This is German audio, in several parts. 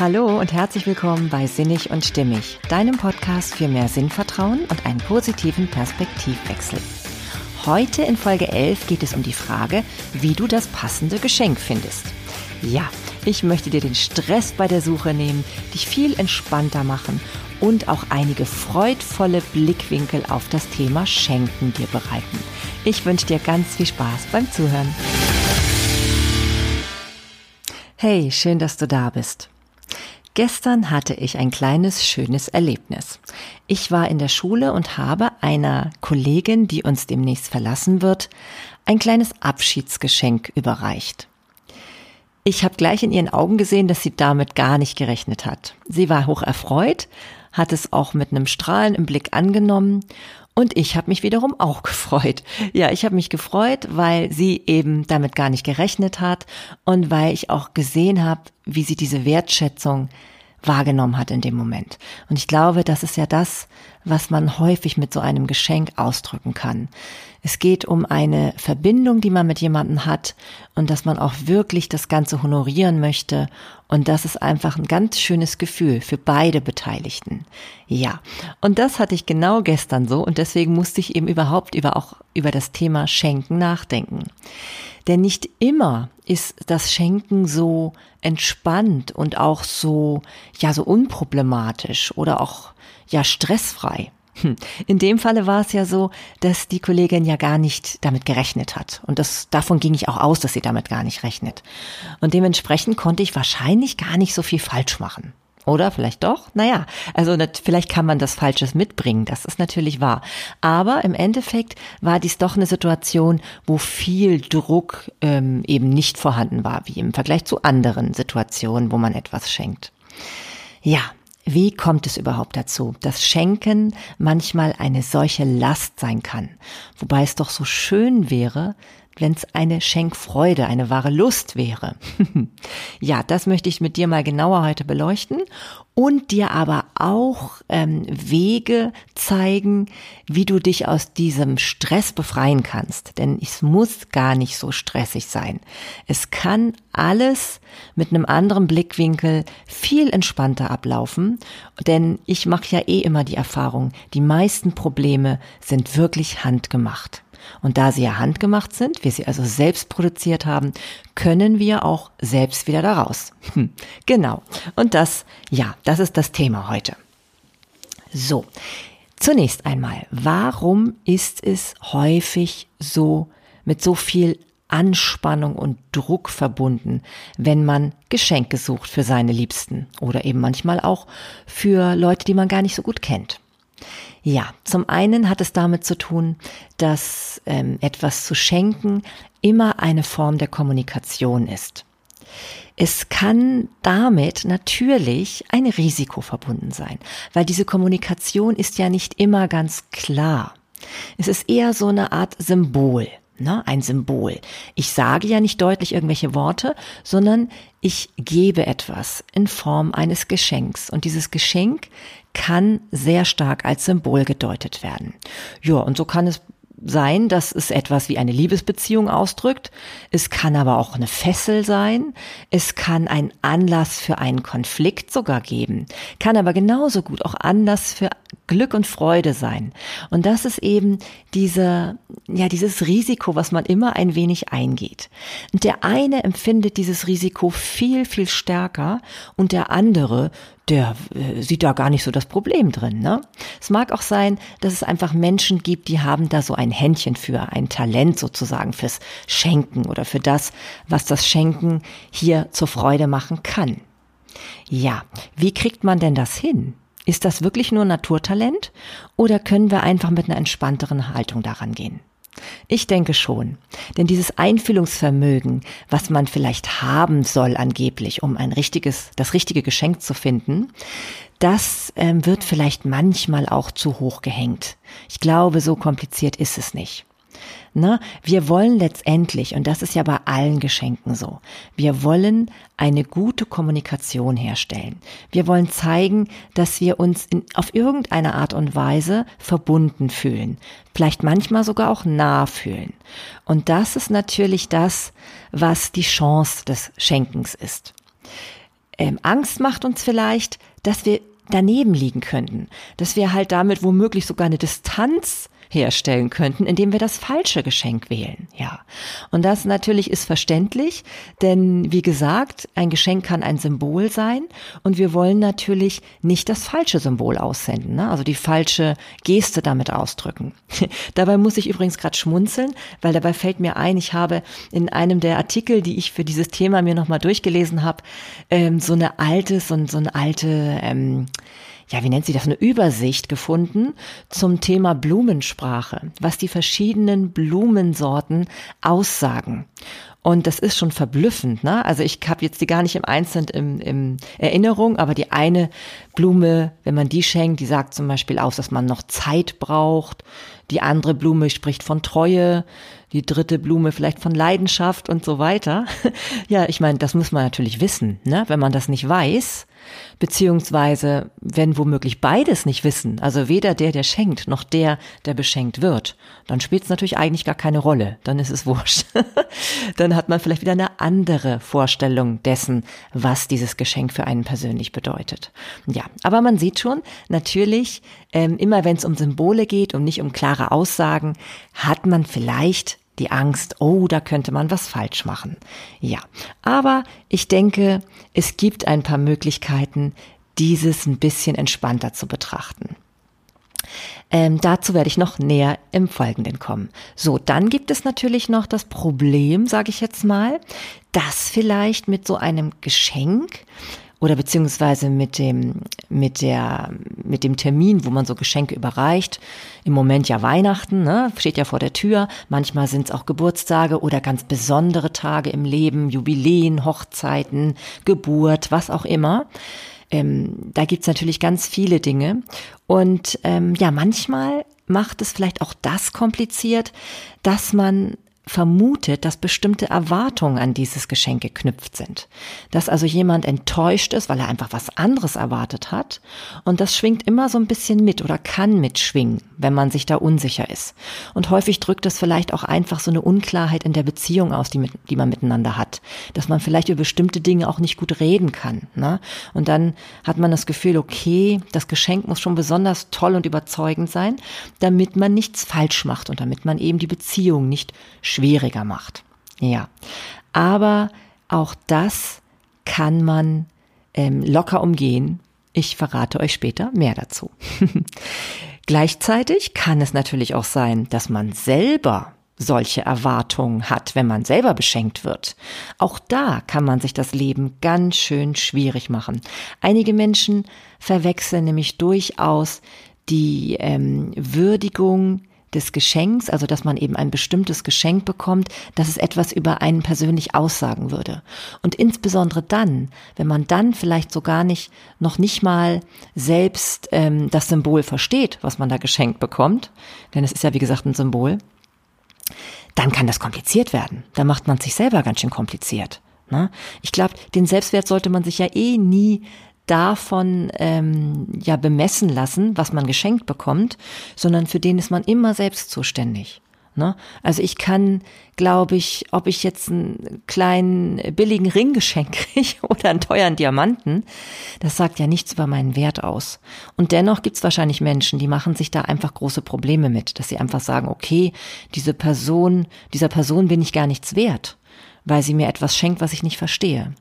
Hallo und herzlich willkommen bei Sinnig und Stimmig, deinem Podcast für mehr Sinnvertrauen und einen positiven Perspektivwechsel. Heute in Folge 11 geht es um die Frage, wie du das passende Geschenk findest. Ja, ich möchte dir den Stress bei der Suche nehmen, dich viel entspannter machen und auch einige freudvolle Blickwinkel auf das Thema Schenken dir bereiten. Ich wünsche dir ganz viel Spaß beim Zuhören. Hey, schön, dass du da bist. Gestern hatte ich ein kleines, schönes Erlebnis. Ich war in der Schule und habe einer Kollegin, die uns demnächst verlassen wird, ein kleines Abschiedsgeschenk überreicht. Ich habe gleich in ihren Augen gesehen, dass sie damit gar nicht gerechnet hat. Sie war hoch erfreut, hat es auch mit einem Strahlen im Blick angenommen und ich habe mich wiederum auch gefreut. Ja, ich habe mich gefreut, weil sie eben damit gar nicht gerechnet hat und weil ich auch gesehen habe, wie sie diese Wertschätzung wahrgenommen hat in dem Moment. Und ich glaube, das ist ja das, was man häufig mit so einem Geschenk ausdrücken kann. Es geht um eine Verbindung, die man mit jemandem hat und dass man auch wirklich das Ganze honorieren möchte. Und das ist einfach ein ganz schönes Gefühl für beide Beteiligten. Ja. Und das hatte ich genau gestern so und deswegen musste ich eben überhaupt über auch über das Thema Schenken nachdenken. Denn nicht immer ist das Schenken so entspannt und auch so, ja, so unproblematisch oder auch, ja, stressfrei. Hm. In dem Falle war es ja so, dass die Kollegin ja gar nicht damit gerechnet hat. Und das, davon ging ich auch aus, dass sie damit gar nicht rechnet. Und dementsprechend konnte ich wahrscheinlich gar nicht so viel falsch machen. Oder vielleicht doch? Naja, also vielleicht kann man das Falsches mitbringen, das ist natürlich wahr. Aber im Endeffekt war dies doch eine Situation, wo viel Druck ähm, eben nicht vorhanden war, wie im Vergleich zu anderen Situationen, wo man etwas schenkt. Ja, wie kommt es überhaupt dazu, dass Schenken manchmal eine solche Last sein kann? Wobei es doch so schön wäre, wenn es eine Schenkfreude, eine wahre Lust wäre. ja, das möchte ich mit dir mal genauer heute beleuchten und dir aber auch ähm, Wege zeigen, wie du dich aus diesem Stress befreien kannst. Denn es muss gar nicht so stressig sein. Es kann alles mit einem anderen Blickwinkel viel entspannter ablaufen. Denn ich mache ja eh immer die Erfahrung, die meisten Probleme sind wirklich handgemacht. Und da sie ja handgemacht sind, wir sie also selbst produziert haben, können wir auch selbst wieder daraus. Hm, genau. Und das, ja, das ist das Thema heute. So. Zunächst einmal, warum ist es häufig so mit so viel Anspannung und Druck verbunden, wenn man Geschenke sucht für seine Liebsten oder eben manchmal auch für Leute, die man gar nicht so gut kennt? Ja, zum einen hat es damit zu tun, dass ähm, etwas zu schenken immer eine Form der Kommunikation ist. Es kann damit natürlich ein Risiko verbunden sein, weil diese Kommunikation ist ja nicht immer ganz klar. Es ist eher so eine Art Symbol, ne? ein Symbol. Ich sage ja nicht deutlich irgendwelche Worte, sondern ich gebe etwas in Form eines Geschenks. Und dieses Geschenk kann sehr stark als Symbol gedeutet werden. Ja, und so kann es sein, dass es etwas wie eine Liebesbeziehung ausdrückt. Es kann aber auch eine Fessel sein. Es kann ein Anlass für einen Konflikt sogar geben. Kann aber genauso gut auch Anlass für Glück und Freude sein. Und das ist eben diese, ja, dieses Risiko, was man immer ein wenig eingeht. Und der eine empfindet dieses Risiko viel, viel stärker und der andere der äh, sieht da gar nicht so das Problem drin. Ne? Es mag auch sein, dass es einfach Menschen gibt, die haben da so ein Händchen für, ein Talent sozusagen fürs Schenken oder für das, was das Schenken hier zur Freude machen kann. Ja, wie kriegt man denn das hin? Ist das wirklich nur Naturtalent oder können wir einfach mit einer entspannteren Haltung daran gehen? Ich denke schon. Denn dieses Einfühlungsvermögen, was man vielleicht haben soll angeblich, um ein richtiges, das richtige Geschenk zu finden, das ähm, wird vielleicht manchmal auch zu hoch gehängt. Ich glaube, so kompliziert ist es nicht. Ne? Wir wollen letztendlich, und das ist ja bei allen Geschenken so, wir wollen eine gute Kommunikation herstellen. Wir wollen zeigen, dass wir uns in, auf irgendeine Art und Weise verbunden fühlen, vielleicht manchmal sogar auch nah fühlen. Und das ist natürlich das, was die Chance des Schenkens ist. ähm, Angst macht uns vielleicht, dass wir daneben liegen könnten, dass wir halt damit womöglich sogar eine Distanz herstellen könnten, indem wir das falsche Geschenk wählen. Ja. Und das natürlich ist verständlich, denn wie gesagt, ein Geschenk kann ein Symbol sein und wir wollen natürlich nicht das falsche Symbol aussenden, ne? also die falsche Geste damit ausdrücken. dabei muss ich übrigens gerade schmunzeln, weil dabei fällt mir ein, ich habe in einem der Artikel, die ich für dieses Thema mir nochmal durchgelesen habe, ähm, so eine alte, so, so eine alte ähm, ja, wie nennt sie das, eine Übersicht gefunden zum Thema Blumensprache, was die verschiedenen Blumensorten aussagen. Und das ist schon verblüffend. Ne? Also ich habe jetzt die gar nicht im Einzelnen im, im Erinnerung, aber die eine Blume, wenn man die schenkt, die sagt zum Beispiel aus, dass man noch Zeit braucht. Die andere Blume spricht von Treue. Die dritte Blume vielleicht von Leidenschaft und so weiter. ja, ich meine, das muss man natürlich wissen. Ne? Wenn man das nicht weiß, Beziehungsweise, wenn womöglich beides nicht wissen, also weder der, der schenkt, noch der, der beschenkt wird, dann spielt es natürlich eigentlich gar keine Rolle. Dann ist es wurscht. dann hat man vielleicht wieder eine andere Vorstellung dessen, was dieses Geschenk für einen persönlich bedeutet. Ja, aber man sieht schon, natürlich, ähm, immer wenn es um Symbole geht und nicht um klare Aussagen, hat man vielleicht die Angst, oh, da könnte man was falsch machen. Ja, aber ich denke, es gibt ein paar Möglichkeiten, dieses ein bisschen entspannter zu betrachten. Ähm, dazu werde ich noch näher im Folgenden kommen. So, dann gibt es natürlich noch das Problem, sage ich jetzt mal, dass vielleicht mit so einem Geschenk oder beziehungsweise mit dem, mit der, mit dem Termin, wo man so Geschenke überreicht. Im Moment ja Weihnachten, ne, steht ja vor der Tür. Manchmal sind es auch Geburtstage oder ganz besondere Tage im Leben, Jubiläen, Hochzeiten, Geburt, was auch immer. Ähm, da gibt's natürlich ganz viele Dinge. Und ähm, ja, manchmal macht es vielleicht auch das kompliziert, dass man vermutet, dass bestimmte Erwartungen an dieses Geschenk geknüpft sind. Dass also jemand enttäuscht ist, weil er einfach was anderes erwartet hat. Und das schwingt immer so ein bisschen mit oder kann mitschwingen, wenn man sich da unsicher ist. Und häufig drückt es vielleicht auch einfach so eine Unklarheit in der Beziehung aus, die, mit, die man miteinander hat. Dass man vielleicht über bestimmte Dinge auch nicht gut reden kann. Ne? Und dann hat man das Gefühl, okay, das Geschenk muss schon besonders toll und überzeugend sein, damit man nichts falsch macht und damit man eben die Beziehung nicht schwieriger macht. Ja, aber auch das kann man ähm, locker umgehen. Ich verrate euch später mehr dazu. Gleichzeitig kann es natürlich auch sein, dass man selber solche Erwartungen hat, wenn man selber beschenkt wird. Auch da kann man sich das Leben ganz schön schwierig machen. Einige Menschen verwechseln nämlich durchaus die ähm, Würdigung des Geschenks, also dass man eben ein bestimmtes Geschenk bekommt, dass es etwas über einen persönlich aussagen würde. Und insbesondere dann, wenn man dann vielleicht so gar nicht, noch nicht mal selbst ähm, das Symbol versteht, was man da geschenkt bekommt, denn es ist ja wie gesagt ein Symbol, dann kann das kompliziert werden. Da macht man sich selber ganz schön kompliziert. Ne? Ich glaube, den Selbstwert sollte man sich ja eh nie davon ähm, ja bemessen lassen, was man geschenkt bekommt, sondern für den ist man immer selbst zuständig. Ne? Also ich kann, glaube ich, ob ich jetzt einen kleinen billigen Ring geschenkt kriege oder einen teuren Diamanten, das sagt ja nichts über meinen Wert aus. Und dennoch gibt es wahrscheinlich Menschen, die machen sich da einfach große Probleme mit, dass sie einfach sagen, okay, diese Person, dieser Person bin ich gar nichts wert, weil sie mir etwas schenkt, was ich nicht verstehe.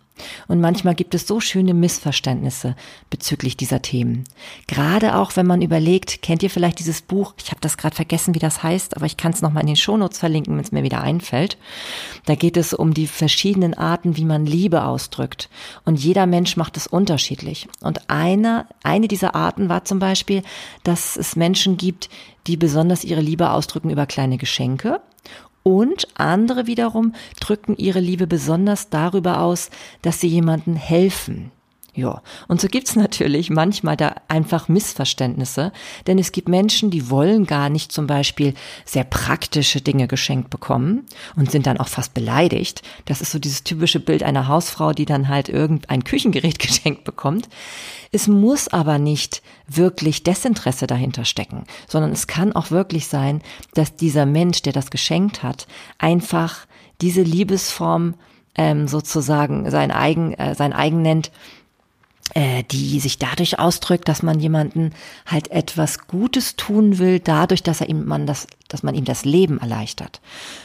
Und manchmal gibt es so schöne Missverständnisse bezüglich dieser Themen. Gerade auch, wenn man überlegt, kennt ihr vielleicht dieses Buch, ich habe das gerade vergessen, wie das heißt, aber ich kann es nochmal in den Shownotes verlinken, wenn es mir wieder einfällt. Da geht es um die verschiedenen Arten, wie man Liebe ausdrückt. Und jeder Mensch macht es unterschiedlich. Und eine, eine dieser Arten war zum Beispiel, dass es Menschen gibt, die besonders ihre Liebe ausdrücken über kleine Geschenke und andere wiederum drücken ihre Liebe besonders darüber aus, dass sie jemanden helfen. Ja, und so gibt's natürlich manchmal da einfach Missverständnisse, denn es gibt Menschen, die wollen gar nicht zum Beispiel sehr praktische Dinge geschenkt bekommen und sind dann auch fast beleidigt. Das ist so dieses typische Bild einer Hausfrau, die dann halt irgendein Küchengerät geschenkt bekommt. Es muss aber nicht wirklich Desinteresse dahinter stecken, sondern es kann auch wirklich sein, dass dieser Mensch, der das geschenkt hat, einfach diese Liebesform ähm, sozusagen sein eigen, äh, sein eigen nennt, die sich dadurch ausdrückt, dass man jemanden halt etwas Gutes tun will, dadurch, dass er ihm man das, dass man ihm das Leben erleichtert.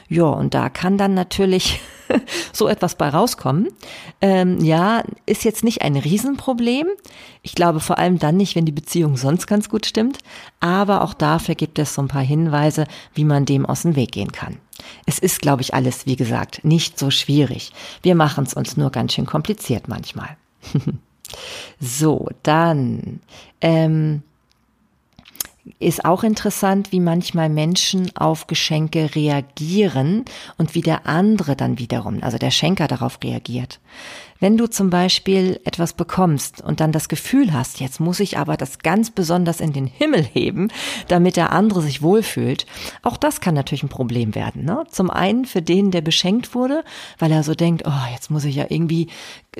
Ja, und da kann dann natürlich so etwas bei rauskommen. Ähm, ja, ist jetzt nicht ein Riesenproblem. Ich glaube vor allem dann nicht, wenn die Beziehung sonst ganz gut stimmt. Aber auch dafür gibt es so ein paar Hinweise, wie man dem aus dem Weg gehen kann. Es ist, glaube ich, alles, wie gesagt, nicht so schwierig. Wir machen es uns nur ganz schön kompliziert manchmal. So, dann ähm, ist auch interessant, wie manchmal Menschen auf Geschenke reagieren und wie der andere dann wiederum, also der Schenker darauf reagiert. Wenn du zum Beispiel etwas bekommst und dann das Gefühl hast, jetzt muss ich aber das ganz besonders in den Himmel heben, damit der andere sich wohlfühlt, auch das kann natürlich ein Problem werden. Ne? Zum einen für den, der beschenkt wurde, weil er so denkt, oh, jetzt muss ich ja irgendwie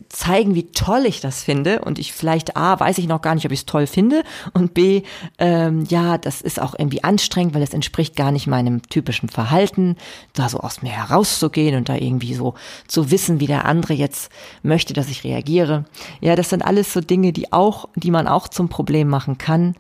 zeigen, wie toll ich das finde und ich vielleicht A, weiß ich noch gar nicht, ob ich es toll finde und B, ähm, ja, das ist auch irgendwie anstrengend, weil es entspricht gar nicht meinem typischen Verhalten, da so aus mir herauszugehen und da irgendwie so zu wissen, wie der andere jetzt möchte, dass ich reagiere. Ja, das sind alles so Dinge, die auch, die man auch zum Problem machen kann.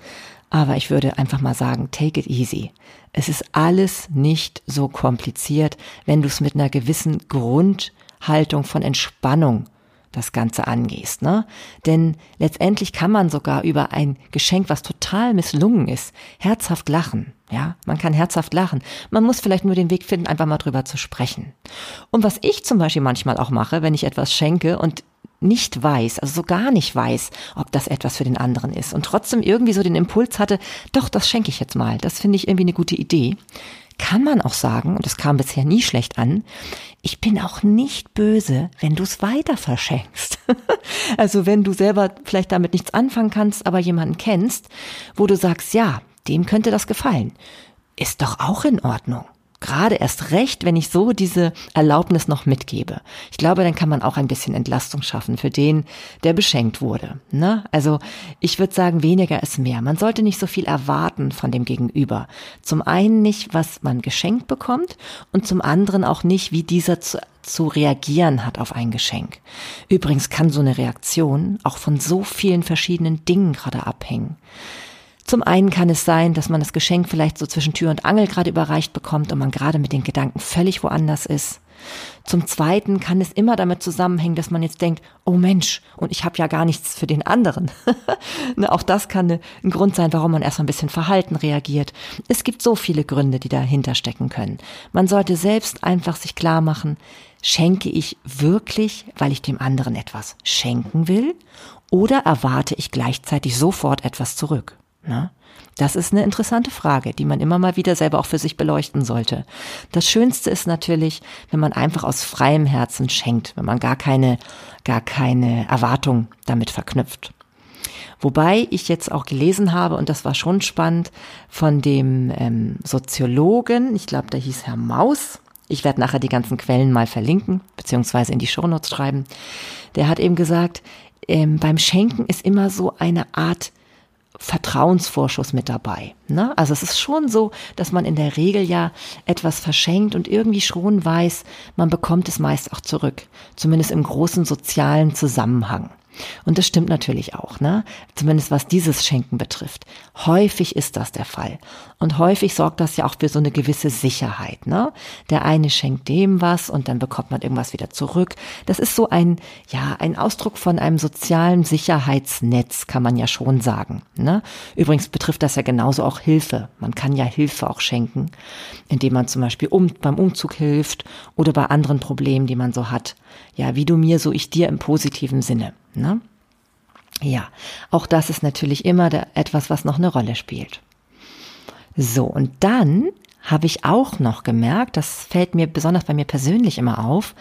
Aber ich würde einfach mal sagen, take it easy. Es ist alles nicht so kompliziert, wenn du es mit einer gewissen Grundhaltung von Entspannung das Ganze angehst, ne? Denn letztendlich kann man sogar über ein Geschenk, was total misslungen ist, herzhaft lachen. Ja, man kann herzhaft lachen. Man muss vielleicht nur den Weg finden, einfach mal drüber zu sprechen. Und was ich zum Beispiel manchmal auch mache, wenn ich etwas schenke und nicht weiß, also so gar nicht weiß, ob das etwas für den anderen ist und trotzdem irgendwie so den Impuls hatte, doch, das schenke ich jetzt mal. Das finde ich irgendwie eine gute Idee kann man auch sagen, und das kam bisher nie schlecht an, ich bin auch nicht böse, wenn du es weiter verschenkst. also wenn du selber vielleicht damit nichts anfangen kannst, aber jemanden kennst, wo du sagst, ja, dem könnte das gefallen, ist doch auch in Ordnung gerade erst recht, wenn ich so diese Erlaubnis noch mitgebe. Ich glaube, dann kann man auch ein bisschen Entlastung schaffen für den, der beschenkt wurde. Ne? Also ich würde sagen, weniger ist mehr. Man sollte nicht so viel erwarten von dem Gegenüber. Zum einen nicht, was man geschenkt bekommt und zum anderen auch nicht, wie dieser zu zu reagieren hat auf ein Geschenk. Übrigens kann so eine Reaktion auch von so vielen verschiedenen Dingen gerade abhängen. Zum einen kann es sein, dass man das Geschenk vielleicht so zwischen Tür und Angel gerade überreicht bekommt und man gerade mit den Gedanken völlig woanders ist. Zum Zweiten kann es immer damit zusammenhängen, dass man jetzt denkt, oh Mensch, und ich habe ja gar nichts für den anderen. ne, auch das kann ne, ein Grund sein, warum man erstmal ein bisschen verhalten reagiert. Es gibt so viele Gründe, die dahinter stecken können. Man sollte selbst einfach sich klar machen, schenke ich wirklich, weil ich dem anderen etwas schenken will, oder erwarte ich gleichzeitig sofort etwas zurück? Ne? Das ist eine interessante Frage, die man immer mal wieder selber auch für sich beleuchten sollte. Das Schönste ist natürlich, wenn man einfach aus freiem Herzen schenkt, wenn man gar keine, gar keine Erwartung damit verknüpft. Wobei ich jetzt auch gelesen habe, und das war schon spannend, von dem ähm, Soziologen, ich glaube, der hieß Herr Maus, ich werde nachher die ganzen Quellen mal verlinken, beziehungsweise in die Shownotes schreiben, der hat eben gesagt, ähm, beim Schenken ist immer so eine Art Vertrauensvorschuss mit dabei. Ne? Also es ist schon so, dass man in der Regel ja etwas verschenkt und irgendwie schon weiß, man bekommt es meist auch zurück. Zumindest im großen sozialen Zusammenhang. Und das stimmt natürlich auch, ne? Zumindest was dieses Schenken betrifft. Häufig ist das der Fall. Und häufig sorgt das ja auch für so eine gewisse Sicherheit, ne? Der eine schenkt dem was und dann bekommt man irgendwas wieder zurück. Das ist so ein, ja, ein Ausdruck von einem sozialen Sicherheitsnetz, kann man ja schon sagen, ne? Übrigens betrifft das ja genauso auch Hilfe. Man kann ja Hilfe auch schenken, indem man zum Beispiel um, beim Umzug hilft oder bei anderen Problemen, die man so hat. Ja, wie du mir, so ich dir im positiven Sinne. Ne? Ja, auch das ist natürlich immer etwas, was noch eine Rolle spielt. So, und dann habe ich auch noch gemerkt, das fällt mir besonders bei mir persönlich immer auf,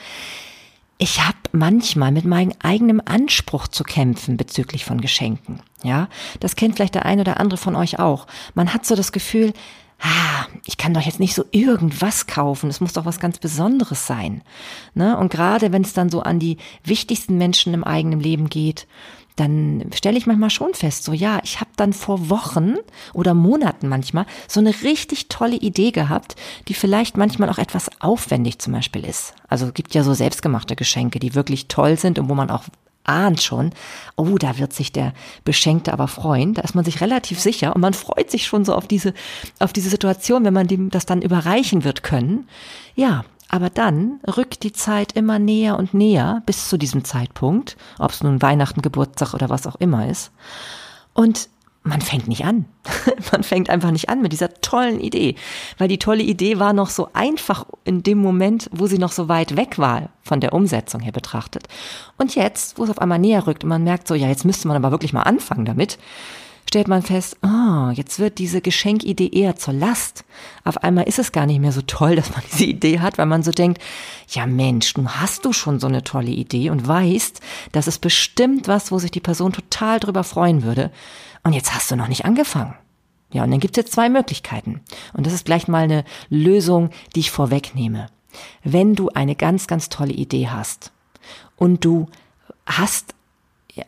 ich habe manchmal mit meinem eigenen Anspruch zu kämpfen bezüglich von Geschenken. Ja, das kennt vielleicht der ein oder andere von euch auch. Man hat so das Gefühl, ah, ich kann doch jetzt nicht so irgendwas kaufen, es muss doch was ganz Besonderes sein. Ne? Und gerade wenn es dann so an die wichtigsten Menschen im eigenen Leben geht, dann stelle ich manchmal schon fest, so ja, ich habe dann vor Wochen oder Monaten manchmal so eine richtig tolle Idee gehabt, die vielleicht manchmal auch etwas aufwendig zum Beispiel ist. Also es gibt ja so selbstgemachte Geschenke, die wirklich toll sind und wo man auch ahnt schon, oh, da wird sich der Beschenkte aber freuen. Da ist man sich relativ sicher und man freut sich schon so auf diese, auf diese Situation, wenn man dem das dann überreichen wird können. Ja, aber dann rückt die Zeit immer näher und näher bis zu diesem Zeitpunkt, ob es nun Weihnachten, Geburtstag oder was auch immer ist. Und man fängt nicht an. man fängt einfach nicht an mit dieser tollen Idee, weil die tolle Idee war noch so einfach in dem Moment, wo sie noch so weit weg war von der Umsetzung her betrachtet. Und jetzt, wo es auf einmal näher rückt und man merkt so, ja, jetzt müsste man aber wirklich mal anfangen damit, stellt man fest, oh, jetzt wird diese Geschenkidee eher zur Last. Auf einmal ist es gar nicht mehr so toll, dass man diese Idee hat, weil man so denkt, ja Mensch, nun hast du schon so eine tolle Idee und weißt, das ist bestimmt was, wo sich die Person total drüber freuen würde. Und jetzt hast du noch nicht angefangen. Ja, und dann gibt es jetzt zwei Möglichkeiten. Und das ist gleich mal eine Lösung, die ich vorwegnehme. Wenn du eine ganz, ganz tolle Idee hast und du hast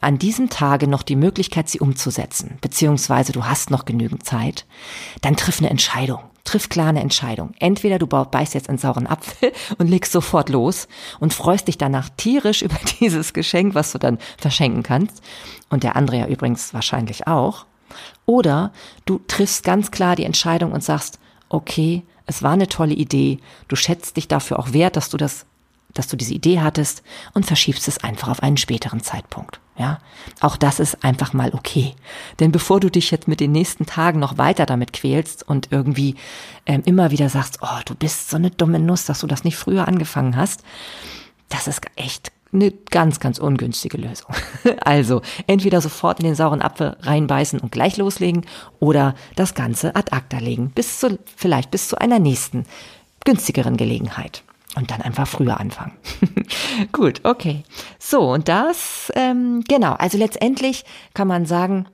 an diesem Tage noch die Möglichkeit, sie umzusetzen, beziehungsweise du hast noch genügend Zeit, dann triff eine Entscheidung. Triff klar eine Entscheidung. Entweder du beißt jetzt einen sauren Apfel und legst sofort los und freust dich danach tierisch über dieses Geschenk, was du dann verschenken kannst. Und der andere ja übrigens wahrscheinlich auch. Oder du triffst ganz klar die Entscheidung und sagst, okay, es war eine tolle Idee. Du schätzt dich dafür auch wert, dass du das dass du diese Idee hattest und verschiebst es einfach auf einen späteren Zeitpunkt. Ja, auch das ist einfach mal okay. Denn bevor du dich jetzt mit den nächsten Tagen noch weiter damit quälst und irgendwie ähm, immer wieder sagst, oh, du bist so eine dumme Nuss, dass du das nicht früher angefangen hast, das ist echt eine ganz, ganz ungünstige Lösung. Also entweder sofort in den sauren Apfel reinbeißen und gleich loslegen oder das Ganze ad acta legen, bis zu, vielleicht bis zu einer nächsten günstigeren Gelegenheit. Und dann einfach früher anfangen. Gut, okay. So, und das, ähm, genau, also letztendlich kann man sagen,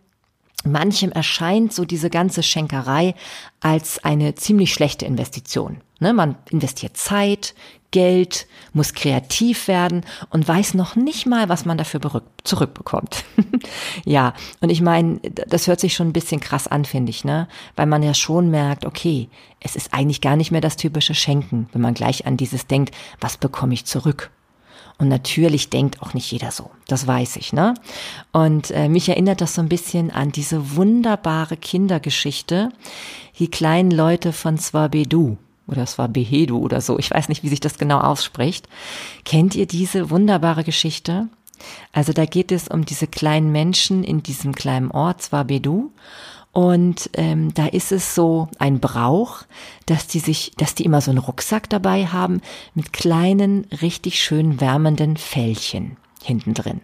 manchem erscheint so diese ganze Schenkerei als eine ziemlich schlechte Investition. Ne, man investiert Zeit, Geld, muss kreativ werden und weiß noch nicht mal, was man dafür zurückbekommt. ja, und ich meine, das hört sich schon ein bisschen krass an, finde ich, ne? Weil man ja schon merkt, okay, es ist eigentlich gar nicht mehr das typische Schenken, wenn man gleich an dieses denkt, was bekomme ich zurück? Und natürlich denkt auch nicht jeder so. Das weiß ich, ne? Und äh, mich erinnert das so ein bisschen an diese wunderbare Kindergeschichte, die kleinen Leute von Swabedu oder es oder so, ich weiß nicht, wie sich das genau ausspricht. Kennt ihr diese wunderbare Geschichte? Also da geht es um diese kleinen Menschen in diesem kleinen Ort, zwar Bedu. Und ähm, da ist es so ein Brauch, dass die sich, dass die immer so einen Rucksack dabei haben mit kleinen, richtig schön wärmenden Fällchen hinten drin.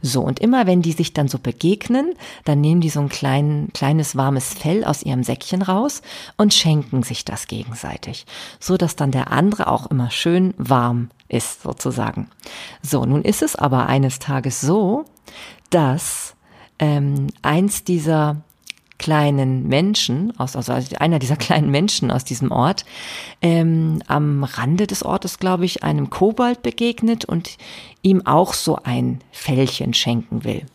So, und immer wenn die sich dann so begegnen, dann nehmen die so ein klein, kleines warmes Fell aus ihrem Säckchen raus und schenken sich das gegenseitig, so dass dann der andere auch immer schön warm ist, sozusagen. So, nun ist es aber eines Tages so, dass ähm, eins dieser kleinen Menschen, aus, also einer dieser kleinen Menschen aus diesem Ort, ähm, am Rande des Ortes, glaube ich, einem Kobold begegnet und ihm auch so ein Fällchen schenken will.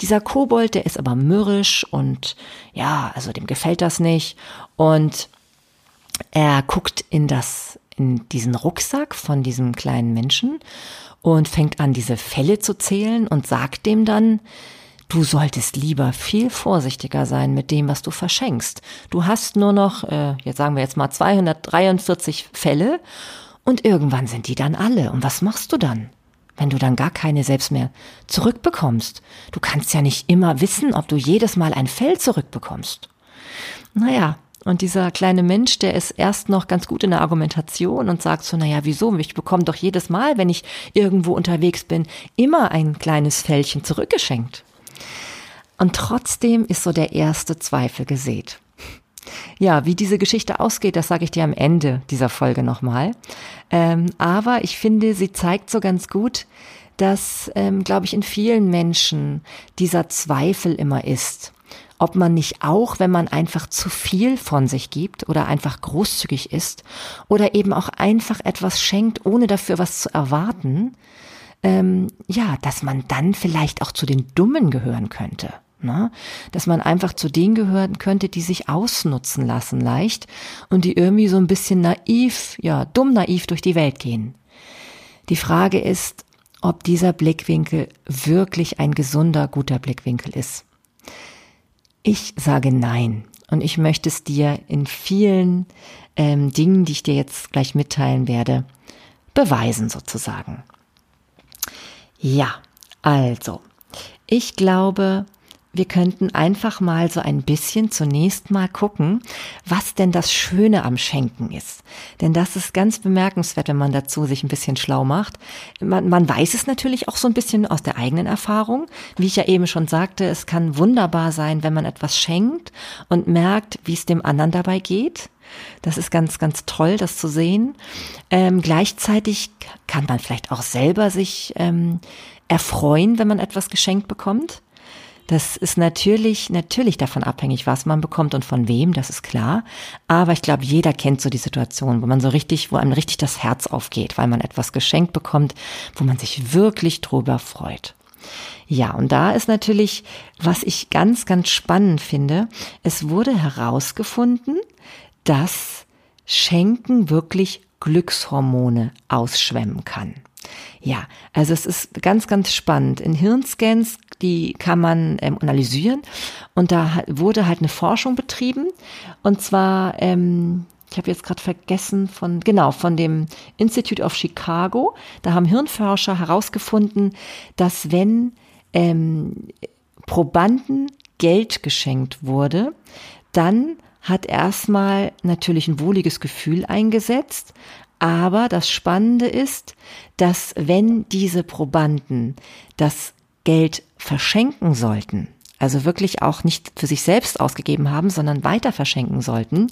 Dieser Kobold, der ist aber mürrisch und ja, also dem gefällt das nicht und er guckt in das, in diesen Rucksack von diesem kleinen Menschen und fängt an, diese Fälle zu zählen und sagt dem dann, Du solltest lieber viel vorsichtiger sein mit dem, was du verschenkst. Du hast nur noch, äh, jetzt sagen wir jetzt mal 243 Fälle und irgendwann sind die dann alle. Und was machst du dann? Wenn du dann gar keine selbst mehr zurückbekommst. Du kannst ja nicht immer wissen, ob du jedes Mal ein Fell zurückbekommst. Naja, und dieser kleine Mensch, der ist erst noch ganz gut in der Argumentation und sagt so, naja, wieso? Ich bekomme doch jedes Mal, wenn ich irgendwo unterwegs bin, immer ein kleines Fellchen zurückgeschenkt. Und trotzdem ist so der erste Zweifel gesät. Ja, wie diese Geschichte ausgeht, das sage ich dir am Ende dieser Folge nochmal. Ähm, aber ich finde, sie zeigt so ganz gut, dass, ähm, glaube ich, in vielen Menschen dieser Zweifel immer ist. Ob man nicht auch, wenn man einfach zu viel von sich gibt oder einfach großzügig ist oder eben auch einfach etwas schenkt, ohne dafür was zu erwarten, ähm, ja, dass man dann vielleicht auch zu den Dummen gehören könnte. Ne? Dass man einfach zu denen gehören könnte, die sich ausnutzen lassen leicht und die irgendwie so ein bisschen naiv, ja, dumm naiv durch die Welt gehen. Die Frage ist, ob dieser Blickwinkel wirklich ein gesunder, guter Blickwinkel ist. Ich sage nein. Und ich möchte es dir in vielen ähm, Dingen, die ich dir jetzt gleich mitteilen werde, beweisen sozusagen. Ja, also, ich glaube, wir könnten einfach mal so ein bisschen zunächst mal gucken, was denn das Schöne am Schenken ist. Denn das ist ganz bemerkenswert, wenn man dazu sich ein bisschen schlau macht. Man, man weiß es natürlich auch so ein bisschen aus der eigenen Erfahrung. Wie ich ja eben schon sagte, es kann wunderbar sein, wenn man etwas schenkt und merkt, wie es dem anderen dabei geht. Das ist ganz, ganz toll, das zu sehen. Ähm, gleichzeitig kann man vielleicht auch selber sich ähm, erfreuen, wenn man etwas geschenkt bekommt. Das ist natürlich, natürlich davon abhängig, was man bekommt und von wem, das ist klar. Aber ich glaube, jeder kennt so die Situation, wo man so richtig, wo einem richtig das Herz aufgeht, weil man etwas geschenkt bekommt, wo man sich wirklich drüber freut. Ja, und da ist natürlich, was ich ganz, ganz spannend finde, es wurde herausgefunden, dass Schenken wirklich Glückshormone ausschwemmen kann. Ja, also es ist ganz, ganz spannend. In Hirnscans, die kann man ähm, analysieren. Und da wurde halt eine Forschung betrieben. Und zwar, ähm, ich habe jetzt gerade vergessen von, genau, von dem Institute of Chicago. Da haben Hirnforscher herausgefunden, dass wenn ähm, Probanden Geld geschenkt wurde, dann hat erstmal natürlich ein wohliges Gefühl eingesetzt, aber das Spannende ist, dass wenn diese Probanden das Geld verschenken sollten, also wirklich auch nicht für sich selbst ausgegeben haben, sondern weiter verschenken sollten,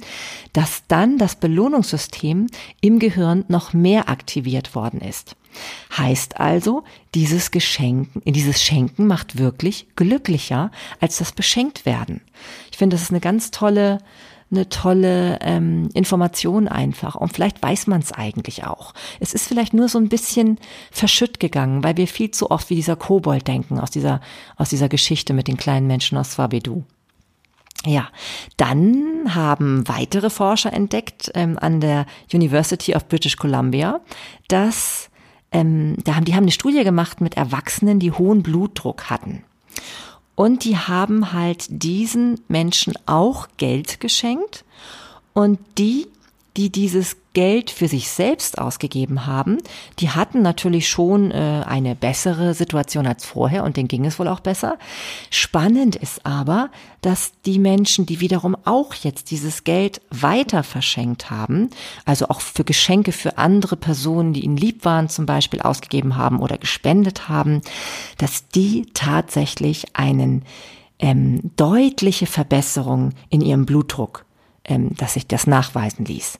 dass dann das Belohnungssystem im Gehirn noch mehr aktiviert worden ist. Heißt also, dieses Geschenken, dieses Schenken macht wirklich glücklicher als das beschenkt werden. Ich finde, das ist eine ganz tolle eine tolle ähm, Information einfach. Und vielleicht weiß man es eigentlich auch. Es ist vielleicht nur so ein bisschen verschütt gegangen, weil wir viel zu oft wie dieser Kobold denken aus dieser, aus dieser Geschichte mit den kleinen Menschen aus Swabedu. Ja, dann haben weitere Forscher entdeckt ähm, an der University of British Columbia, dass ähm, da haben die haben eine Studie gemacht mit Erwachsenen, die hohen Blutdruck hatten. Und die haben halt diesen Menschen auch Geld geschenkt. Und die, die dieses Geld für sich selbst ausgegeben haben, die hatten natürlich schon äh, eine bessere Situation als vorher und denen ging es wohl auch besser. Spannend ist aber, dass die Menschen, die wiederum auch jetzt dieses Geld weiter verschenkt haben, also auch für Geschenke für andere Personen, die ihnen lieb waren, zum Beispiel ausgegeben haben oder gespendet haben, dass die tatsächlich einen ähm, deutliche Verbesserung in ihrem Blutdruck ähm, dass sich das nachweisen ließ.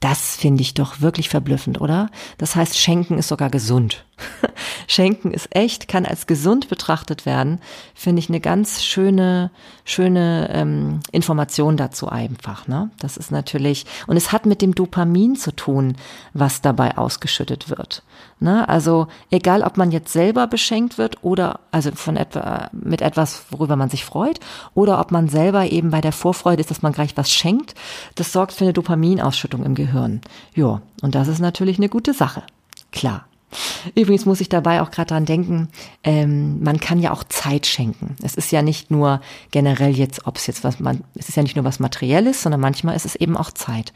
Das finde ich doch wirklich verblüffend, oder? Das heißt, Schenken ist sogar gesund. Schenken ist echt, kann als gesund betrachtet werden. Finde ich eine ganz schöne, schöne ähm, Information dazu einfach. Ne? Das ist natürlich, und es hat mit dem Dopamin zu tun, was dabei ausgeschüttet wird. Ne? Also egal, ob man jetzt selber beschenkt wird oder also von etwa mit etwas, worüber man sich freut, oder ob man selber eben bei der Vorfreude ist, dass man gleich was schenkt, das sorgt für eine Dopaminausschüttung im Gehirn. Ja, und das ist natürlich eine gute Sache. Klar. Übrigens muss ich dabei auch gerade dran denken, ähm, man kann ja auch Zeit schenken. Es ist ja nicht nur generell jetzt, ob es jetzt was man, es ist ja nicht nur was Materielles, sondern manchmal ist es eben auch Zeit.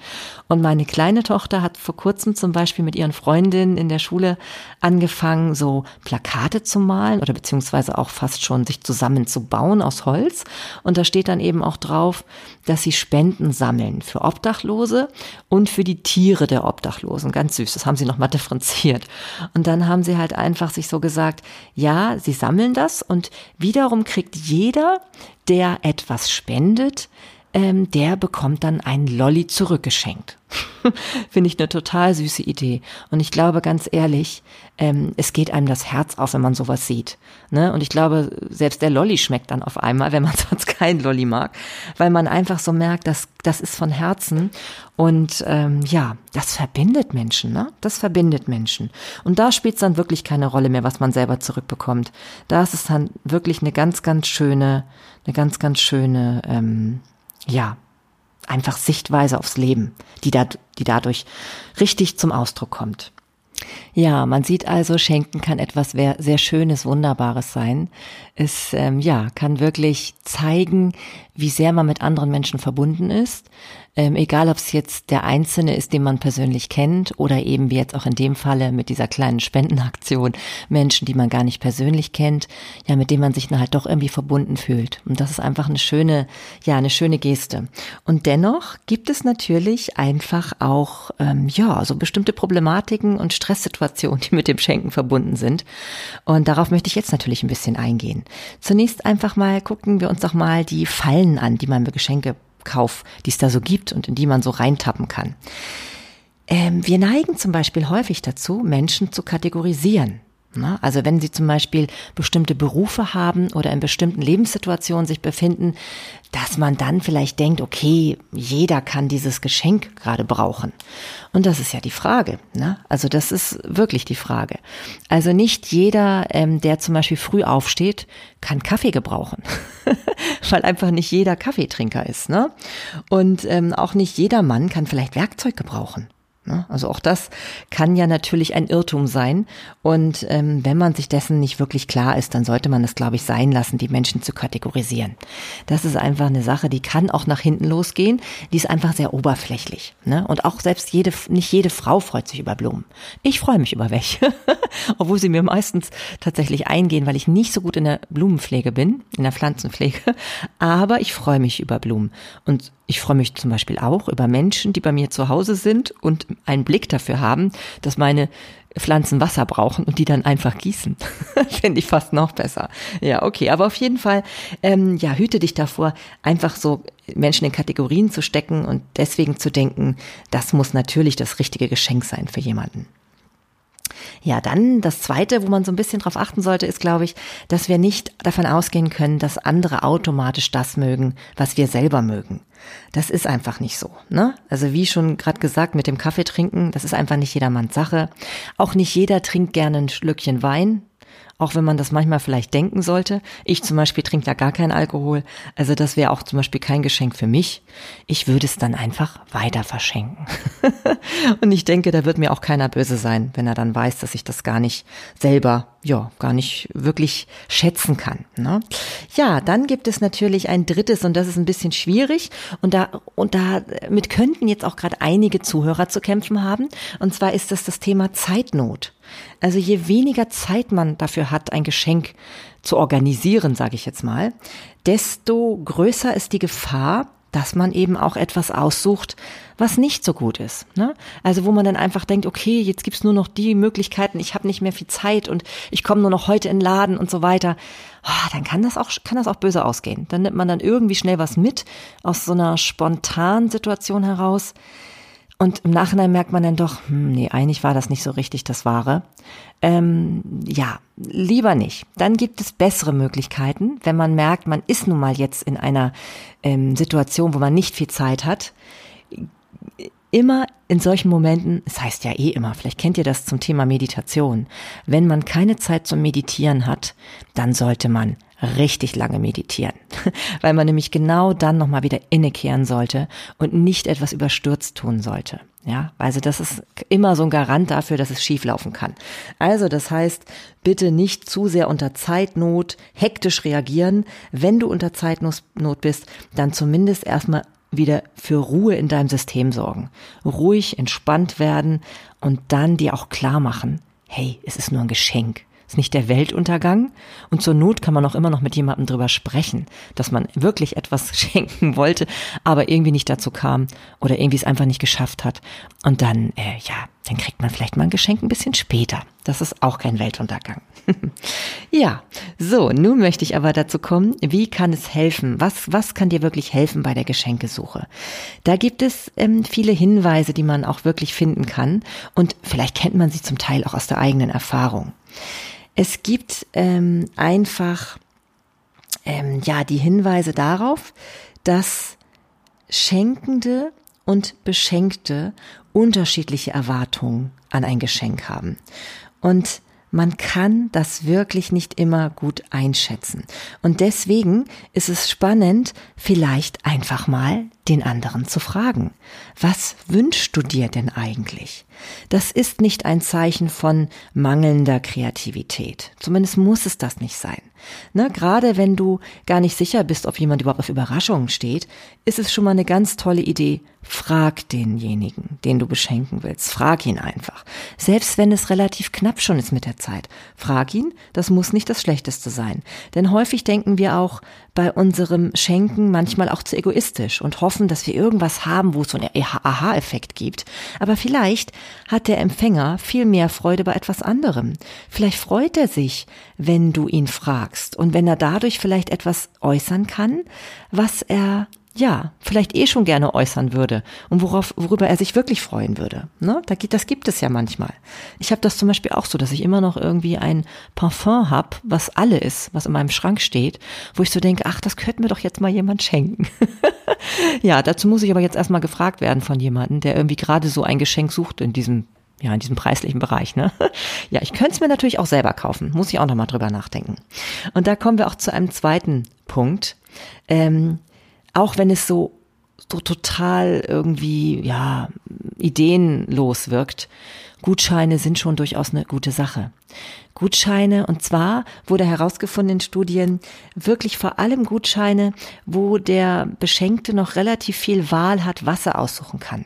Und meine kleine Tochter hat vor kurzem zum Beispiel mit ihren Freundinnen in der Schule angefangen, so Plakate zu malen oder beziehungsweise auch fast schon sich zusammenzubauen aus Holz. Und da steht dann eben auch drauf, dass sie Spenden sammeln für Obdachlose und für die Tiere der Obdachlosen. Ganz süß, das haben sie nochmal differenziert. Und dann haben sie halt einfach sich so gesagt, ja, sie sammeln das und wiederum kriegt jeder, der etwas spendet, ähm, der bekommt dann ein Lolli zurückgeschenkt. Finde ich eine total süße Idee. Und ich glaube ganz ehrlich, ähm, es geht einem das Herz auf, wenn man sowas sieht. Ne? Und ich glaube, selbst der Lolli schmeckt dann auf einmal, wenn man sonst keinen Lolli mag, weil man einfach so merkt, dass das ist von Herzen. Und ähm, ja, das verbindet Menschen, ne? Das verbindet Menschen. Und da spielt es dann wirklich keine Rolle mehr, was man selber zurückbekommt. Da ist es dann wirklich eine ganz, ganz schöne, eine ganz, ganz schöne ähm, ja, einfach Sichtweise aufs Leben, die, da, die dadurch richtig zum Ausdruck kommt. Ja, man sieht also, Schenken kann etwas sehr Schönes, Wunderbares sein. Es ähm, ja kann wirklich zeigen, wie sehr man mit anderen Menschen verbunden ist. Ähm, egal, ob es jetzt der Einzelne ist, den man persönlich kennt, oder eben wie jetzt auch in dem Falle mit dieser kleinen Spendenaktion Menschen, die man gar nicht persönlich kennt, ja, mit denen man sich dann halt doch irgendwie verbunden fühlt. Und das ist einfach eine schöne, ja, eine schöne Geste. Und dennoch gibt es natürlich einfach auch, ähm, ja, so bestimmte Problematiken und Stresssituationen, die mit dem Schenken verbunden sind. Und darauf möchte ich jetzt natürlich ein bisschen eingehen. Zunächst einfach mal gucken wir uns doch mal die Fallen an, die man bei Geschenke Kauf, die es da so gibt und in die man so reintappen kann. Ähm, wir neigen zum Beispiel häufig dazu, Menschen zu kategorisieren. Ne? Also wenn sie zum Beispiel bestimmte Berufe haben oder in bestimmten Lebenssituationen sich befinden, dass man dann vielleicht denkt, okay, jeder kann dieses Geschenk gerade brauchen. Und das ist ja die Frage. Ne? Also das ist wirklich die Frage. Also nicht jeder, ähm, der zum Beispiel früh aufsteht, kann Kaffee gebrauchen, weil einfach nicht jeder Kaffeetrinker ist. Ne? Und ähm, auch nicht jeder Mann kann vielleicht Werkzeug gebrauchen. Ne? Also auch das kann ja natürlich ein Irrtum sein. Und ähm, wenn man sich dessen nicht wirklich klar ist, dann sollte man es, glaube ich, sein lassen, die Menschen zu kategorisieren. Das ist einfach eine Sache, die kann auch nach hinten losgehen. Die ist einfach sehr oberflächlich. Ne? Und auch selbst jede, nicht jede Frau freut sich über Blumen. Ich freue mich über welche, obwohl sie mir meistens tatsächlich eingehen, weil ich nicht so gut in der Blumenpflege bin, in der Pflanzenpflege. Aber ich freue mich über Blumen. Und ich freue mich zum Beispiel auch über Menschen, die bei mir zu Hause sind und einen Blick dafür haben, dass meine Pflanzen Wasser brauchen und die dann einfach gießen. Finde ich fast noch besser. Ja, okay. Aber auf jeden Fall, ähm, ja, hüte dich davor, einfach so Menschen in Kategorien zu stecken und deswegen zu denken, das muss natürlich das richtige Geschenk sein für jemanden. Ja, dann das Zweite, wo man so ein bisschen drauf achten sollte, ist, glaube ich, dass wir nicht davon ausgehen können, dass andere automatisch das mögen, was wir selber mögen. Das ist einfach nicht so. Ne? Also wie schon gerade gesagt, mit dem Kaffee trinken, das ist einfach nicht jedermanns Sache. Auch nicht jeder trinkt gerne ein Schlückchen Wein auch wenn man das manchmal vielleicht denken sollte. Ich zum Beispiel trinke da gar keinen Alkohol, also das wäre auch zum Beispiel kein Geschenk für mich. Ich würde es dann einfach weiter verschenken. Und ich denke, da wird mir auch keiner böse sein, wenn er dann weiß, dass ich das gar nicht selber, ja, gar nicht wirklich schätzen kann. Ne? Ja, dann gibt es natürlich ein drittes und das ist ein bisschen schwierig und da und damit könnten jetzt auch gerade einige Zuhörer zu kämpfen haben. Und zwar ist das das Thema Zeitnot. Also je weniger Zeit man dafür hat, ein Geschenk zu organisieren, sage ich jetzt mal, desto größer ist die Gefahr, dass man eben auch etwas aussucht, was nicht so gut ist. Ne? Also wo man dann einfach denkt, okay, jetzt gibt's nur noch die Möglichkeiten, ich habe nicht mehr viel Zeit und ich komme nur noch heute in den Laden und so weiter. Oh, dann kann das auch kann das auch böse ausgehen. Dann nimmt man dann irgendwie schnell was mit aus so einer spontanen Situation heraus und im Nachhinein merkt man dann doch, hm, nee, eigentlich war das nicht so richtig das Wahre. Ähm, ja, lieber nicht. Dann gibt es bessere Möglichkeiten, wenn man merkt, man ist nun mal jetzt in einer ähm, Situation, wo man nicht viel Zeit hat. Immer in solchen Momenten, es das heißt ja eh immer, vielleicht kennt ihr das zum Thema Meditation, wenn man keine Zeit zum Meditieren hat, dann sollte man richtig lange meditieren, weil man nämlich genau dann nochmal wieder innekehren sollte und nicht etwas überstürzt tun sollte. Ja, also das ist immer so ein Garant dafür, dass es schieflaufen kann. Also das heißt, bitte nicht zu sehr unter Zeitnot hektisch reagieren. Wenn du unter Zeitnot bist, dann zumindest erstmal wieder für Ruhe in deinem System sorgen. Ruhig, entspannt werden und dann dir auch klar machen, hey, es ist nur ein Geschenk ist nicht der Weltuntergang. Und zur Not kann man auch immer noch mit jemandem drüber sprechen, dass man wirklich etwas schenken wollte, aber irgendwie nicht dazu kam oder irgendwie es einfach nicht geschafft hat. Und dann, äh, ja, dann kriegt man vielleicht mal ein Geschenk ein bisschen später. Das ist auch kein Weltuntergang. ja, so, nun möchte ich aber dazu kommen, wie kann es helfen? Was, was kann dir wirklich helfen bei der Geschenkesuche? Da gibt es ähm, viele Hinweise, die man auch wirklich finden kann und vielleicht kennt man sie zum Teil auch aus der eigenen Erfahrung. Es gibt ähm, einfach ähm, ja die Hinweise darauf, dass Schenkende und Beschenkte unterschiedliche Erwartungen an ein Geschenk haben. Und man kann das wirklich nicht immer gut einschätzen. Und deswegen ist es spannend, vielleicht einfach mal den anderen zu fragen. Was wünschst du dir denn eigentlich? Das ist nicht ein Zeichen von mangelnder Kreativität. Zumindest muss es das nicht sein. Ne, gerade wenn du gar nicht sicher bist, ob jemand überhaupt auf Überraschungen steht, ist es schon mal eine ganz tolle Idee. Frag denjenigen, den du beschenken willst. Frag ihn einfach. Selbst wenn es relativ knapp schon ist mit der Zeit. Frag ihn, das muss nicht das Schlechteste sein. Denn häufig denken wir auch bei unserem Schenken manchmal auch zu egoistisch und hoffen, dass wir irgendwas haben, wo es so einen Aha-Effekt gibt. Aber vielleicht hat der Empfänger viel mehr Freude bei etwas anderem. Vielleicht freut er sich, wenn du ihn fragst und wenn er dadurch vielleicht etwas äußern kann, was er ja, vielleicht eh schon gerne äußern würde und worauf, worüber er sich wirklich freuen würde. Ne? Das gibt es ja manchmal. Ich habe das zum Beispiel auch so, dass ich immer noch irgendwie ein Parfum hab, was alle ist, was in meinem Schrank steht, wo ich so denke, ach, das könnte mir doch jetzt mal jemand schenken. ja, dazu muss ich aber jetzt erstmal gefragt werden von jemandem, der irgendwie gerade so ein Geschenk sucht in diesem ja, in diesem preislichen Bereich, ne? Ja, ich könnte es mir natürlich auch selber kaufen. Muss ich auch nochmal drüber nachdenken. Und da kommen wir auch zu einem zweiten Punkt. Ähm, auch wenn es so, so total irgendwie, ja, ideenlos wirkt, Gutscheine sind schon durchaus eine gute Sache. Gutscheine, und zwar wurde herausgefunden in Studien, wirklich vor allem Gutscheine, wo der Beschenkte noch relativ viel Wahl hat, was er aussuchen kann.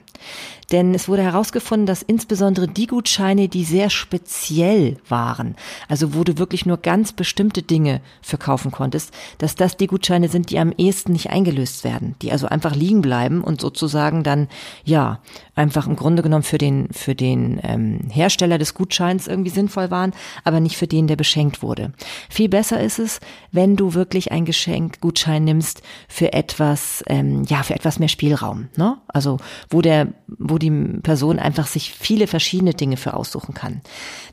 Denn es wurde herausgefunden, dass insbesondere die Gutscheine, die sehr speziell waren, also wo du wirklich nur ganz bestimmte Dinge verkaufen konntest, dass das die Gutscheine sind, die am ehesten nicht eingelöst werden, die also einfach liegen bleiben und sozusagen dann, ja, einfach im Grunde genommen für den, für den ähm, Hersteller des Gutscheins irgendwie sinnvoll waren, aber nicht für den, der beschenkt wurde. Viel besser ist es, wenn du wirklich ein Geschenk, Gutschein nimmst für etwas, ähm, ja, für etwas mehr Spielraum, ne? Also, wo der, wo die Person einfach sich viele verschiedene Dinge für aussuchen kann.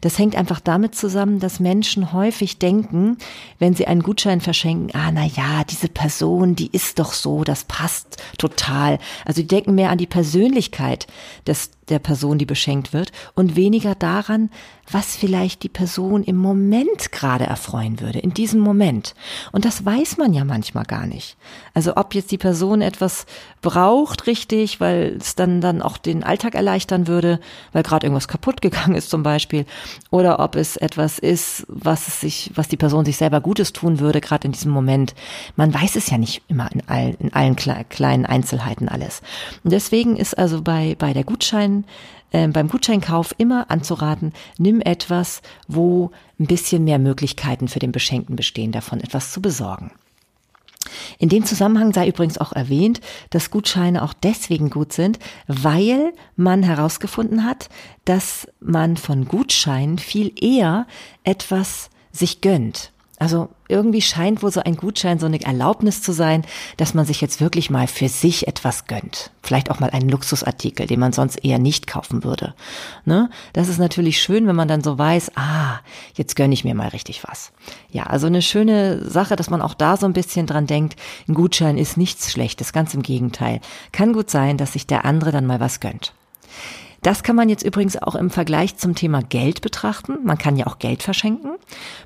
Das hängt einfach damit zusammen, dass Menschen häufig denken, wenn sie einen Gutschein verschenken, ah, na ja, diese Person, die ist doch so, das passt total. Also die denken mehr an die Persönlichkeit des der Person, die beschenkt wird, und weniger daran, was vielleicht die Person im Moment gerade erfreuen würde, in diesem Moment. Und das weiß man ja manchmal gar nicht. Also ob jetzt die Person etwas braucht, richtig, weil es dann, dann auch den Alltag erleichtern würde, weil gerade irgendwas kaputt gegangen ist zum Beispiel, oder ob es etwas ist, was es sich, was die Person sich selber Gutes tun würde, gerade in diesem Moment. Man weiß es ja nicht immer in allen, in allen kleinen Einzelheiten alles. Und deswegen ist also bei, bei der Gutschein äh, beim Gutscheinkauf immer anzuraten, nimm etwas, wo ein bisschen mehr Möglichkeiten für den Beschenkten bestehen, davon etwas zu besorgen. In dem Zusammenhang sei übrigens auch erwähnt, dass Gutscheine auch deswegen gut sind, weil man herausgefunden hat, dass man von Gutscheinen viel eher etwas sich gönnt. Also irgendwie scheint wohl so ein Gutschein so eine Erlaubnis zu sein, dass man sich jetzt wirklich mal für sich etwas gönnt. Vielleicht auch mal einen Luxusartikel, den man sonst eher nicht kaufen würde. Ne? Das ist natürlich schön, wenn man dann so weiß, ah, jetzt gönne ich mir mal richtig was. Ja, also eine schöne Sache, dass man auch da so ein bisschen dran denkt, ein Gutschein ist nichts Schlechtes, ganz im Gegenteil. Kann gut sein, dass sich der andere dann mal was gönnt. Das kann man jetzt übrigens auch im Vergleich zum Thema Geld betrachten. Man kann ja auch Geld verschenken.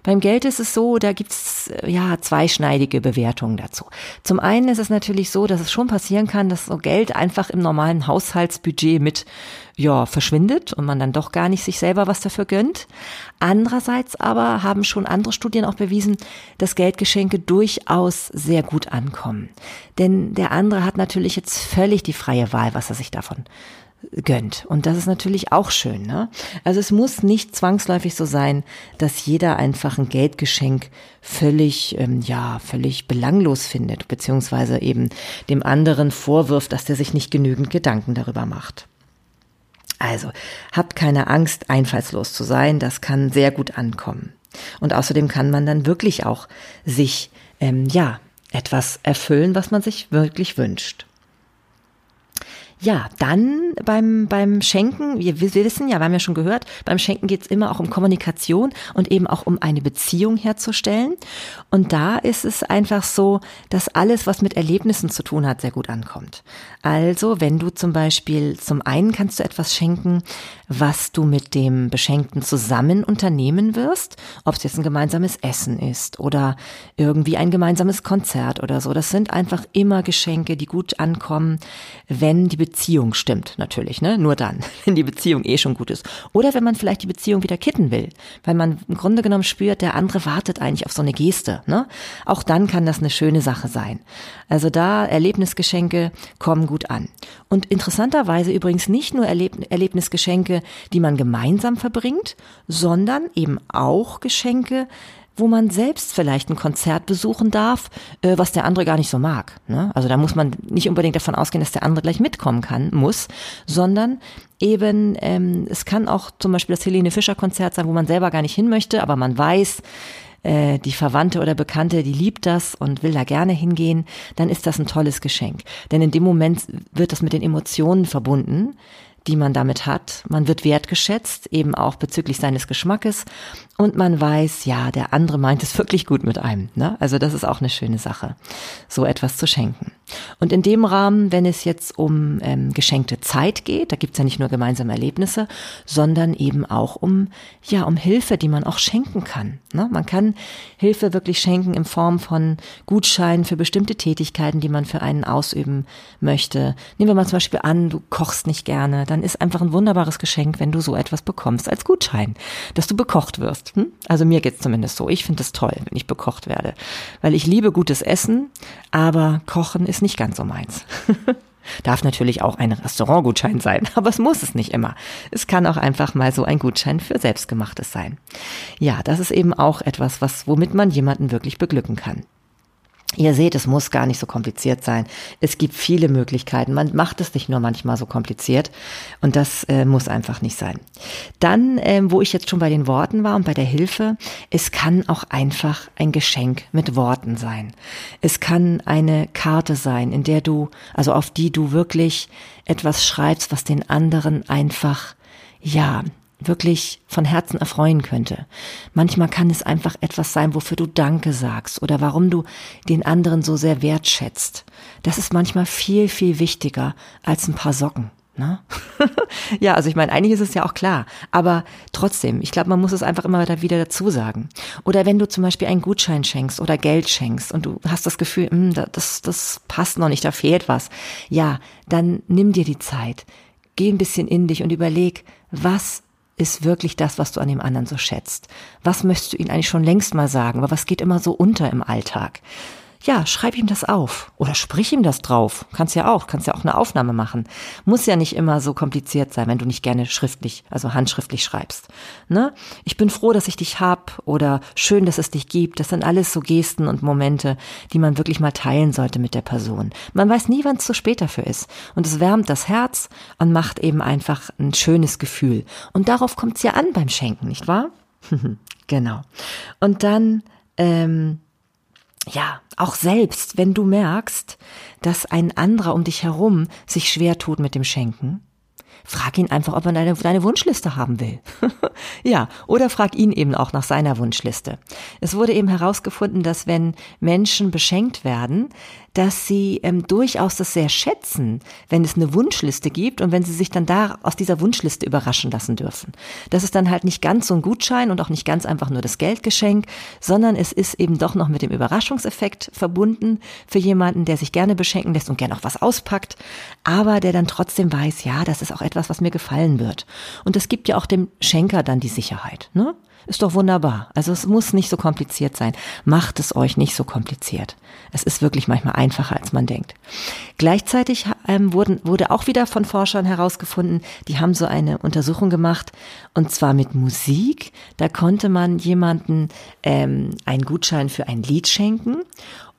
Beim Geld ist es so, da gibt's äh, ja zweischneidige Bewertungen dazu. Zum einen ist es natürlich so, dass es schon passieren kann, dass so Geld einfach im normalen Haushaltsbudget mit ja, verschwindet und man dann doch gar nicht sich selber was dafür gönnt. Andererseits aber haben schon andere Studien auch bewiesen, dass Geldgeschenke durchaus sehr gut ankommen. Denn der andere hat natürlich jetzt völlig die freie Wahl, was er sich davon gönnt. Und das ist natürlich auch schön. Ne? Also es muss nicht zwangsläufig so sein, dass jeder einfach ein Geldgeschenk völlig, ähm, ja, völlig belanglos findet, beziehungsweise eben dem anderen vorwirft, dass der sich nicht genügend Gedanken darüber macht. Also, habt keine Angst, einfallslos zu sein, das kann sehr gut ankommen. Und außerdem kann man dann wirklich auch sich, ähm, ja, etwas erfüllen, was man sich wirklich wünscht. Ja, dann beim, beim Schenken, wir, wir wissen ja, wir haben ja schon gehört, beim Schenken geht's immer auch um Kommunikation und eben auch um eine Beziehung herzustellen. Und da ist es einfach so, dass alles, was mit Erlebnissen zu tun hat, sehr gut ankommt. Also, wenn du zum Beispiel, zum einen kannst du etwas schenken, was du mit dem Beschenkten zusammen unternehmen wirst, ob es jetzt ein gemeinsames Essen ist oder irgendwie ein gemeinsames Konzert oder so. Das sind einfach immer Geschenke, die gut ankommen, wenn die Beziehung stimmt, natürlich, ne? Nur dann, wenn die Beziehung eh schon gut ist. Oder wenn man vielleicht die Beziehung wieder kitten will, weil man im Grunde genommen spürt, der andere wartet eigentlich auf so eine Geste, ne? Auch dann kann das eine schöne Sache sein. Also da Erlebnisgeschenke kommen gut an. Und interessanterweise übrigens nicht nur Erleb Erlebnisgeschenke, die man gemeinsam verbringt, sondern eben auch Geschenke, wo man selbst vielleicht ein Konzert besuchen darf, äh, was der andere gar nicht so mag. Ne? Also da muss man nicht unbedingt davon ausgehen, dass der andere gleich mitkommen kann, muss, sondern eben, ähm, es kann auch zum Beispiel das Helene Fischer Konzert sein, wo man selber gar nicht hin möchte, aber man weiß, äh, die Verwandte oder Bekannte, die liebt das und will da gerne hingehen, dann ist das ein tolles Geschenk. Denn in dem Moment wird das mit den Emotionen verbunden, die man damit hat. Man wird wertgeschätzt, eben auch bezüglich seines Geschmackes. Und man weiß, ja, der andere meint es wirklich gut mit einem. Ne? Also das ist auch eine schöne Sache, so etwas zu schenken. Und in dem Rahmen, wenn es jetzt um ähm, geschenkte Zeit geht, da gibt's ja nicht nur gemeinsame Erlebnisse, sondern eben auch um, ja, um Hilfe, die man auch schenken kann. Ne? Man kann Hilfe wirklich schenken in Form von Gutscheinen für bestimmte Tätigkeiten, die man für einen ausüben möchte. Nehmen wir mal zum Beispiel an, du kochst nicht gerne, dann ist einfach ein wunderbares Geschenk, wenn du so etwas bekommst als Gutschein, dass du bekocht wirst. Hm? Also mir geht's zumindest so. Ich finde es toll, wenn ich bekocht werde, weil ich liebe gutes Essen, aber Kochen ist nicht ganz so meins. Darf natürlich auch ein Restaurantgutschein sein, aber es muss es nicht immer. Es kann auch einfach mal so ein Gutschein für Selbstgemachtes sein. Ja, das ist eben auch etwas, was, womit man jemanden wirklich beglücken kann. Ihr seht, es muss gar nicht so kompliziert sein. Es gibt viele Möglichkeiten. Man macht es nicht nur manchmal so kompliziert und das äh, muss einfach nicht sein. Dann, ähm, wo ich jetzt schon bei den Worten war und bei der Hilfe, es kann auch einfach ein Geschenk mit Worten sein. Es kann eine Karte sein, in der du, also auf die du wirklich etwas schreibst, was den anderen einfach, ja, wirklich von Herzen erfreuen könnte. Manchmal kann es einfach etwas sein, wofür du Danke sagst oder warum du den anderen so sehr wertschätzt. Das ist manchmal viel, viel wichtiger als ein paar Socken. Ne? ja, also ich meine, eigentlich ist es ja auch klar, aber trotzdem, ich glaube, man muss es einfach immer wieder dazu sagen. Oder wenn du zum Beispiel einen Gutschein schenkst oder Geld schenkst und du hast das Gefühl, mh, hm, das, das passt noch nicht, da fehlt was. Ja, dann nimm dir die Zeit, geh ein bisschen in dich und überleg, was ist wirklich das, was du an dem anderen so schätzt? Was möchtest du ihm eigentlich schon längst mal sagen? Aber was geht immer so unter im Alltag? Ja, schreib ihm das auf oder sprich ihm das drauf. Kannst ja auch, kannst ja auch eine Aufnahme machen. Muss ja nicht immer so kompliziert sein, wenn du nicht gerne schriftlich, also handschriftlich schreibst. Ne? Ich bin froh, dass ich dich hab oder schön, dass es dich gibt. Das sind alles so Gesten und Momente, die man wirklich mal teilen sollte mit der Person. Man weiß nie, wann es zu spät dafür ist. Und es wärmt das Herz und macht eben einfach ein schönes Gefühl. Und darauf kommt es ja an beim Schenken, nicht wahr? genau. Und dann, ähm, ja, auch selbst, wenn du merkst, dass ein anderer um dich herum sich schwer tut mit dem Schenken, frag ihn einfach, ob er deine, deine Wunschliste haben will. ja, oder frag ihn eben auch nach seiner Wunschliste. Es wurde eben herausgefunden, dass wenn Menschen beschenkt werden, dass sie ähm, durchaus das sehr schätzen, wenn es eine Wunschliste gibt und wenn sie sich dann da aus dieser Wunschliste überraschen lassen dürfen. Das ist dann halt nicht ganz so ein Gutschein und auch nicht ganz einfach nur das Geldgeschenk, sondern es ist eben doch noch mit dem Überraschungseffekt verbunden für jemanden, der sich gerne beschenken lässt und gerne auch was auspackt, aber der dann trotzdem weiß, ja, das ist auch etwas, was mir gefallen wird. Und das gibt ja auch dem Schenker dann die Sicherheit. Ne? Ist doch wunderbar. Also es muss nicht so kompliziert sein. Macht es euch nicht so kompliziert. Es ist wirklich manchmal einfacher, als man denkt. Gleichzeitig ähm, wurden, wurde auch wieder von Forschern herausgefunden, die haben so eine Untersuchung gemacht, und zwar mit Musik. Da konnte man jemanden ähm, einen Gutschein für ein Lied schenken.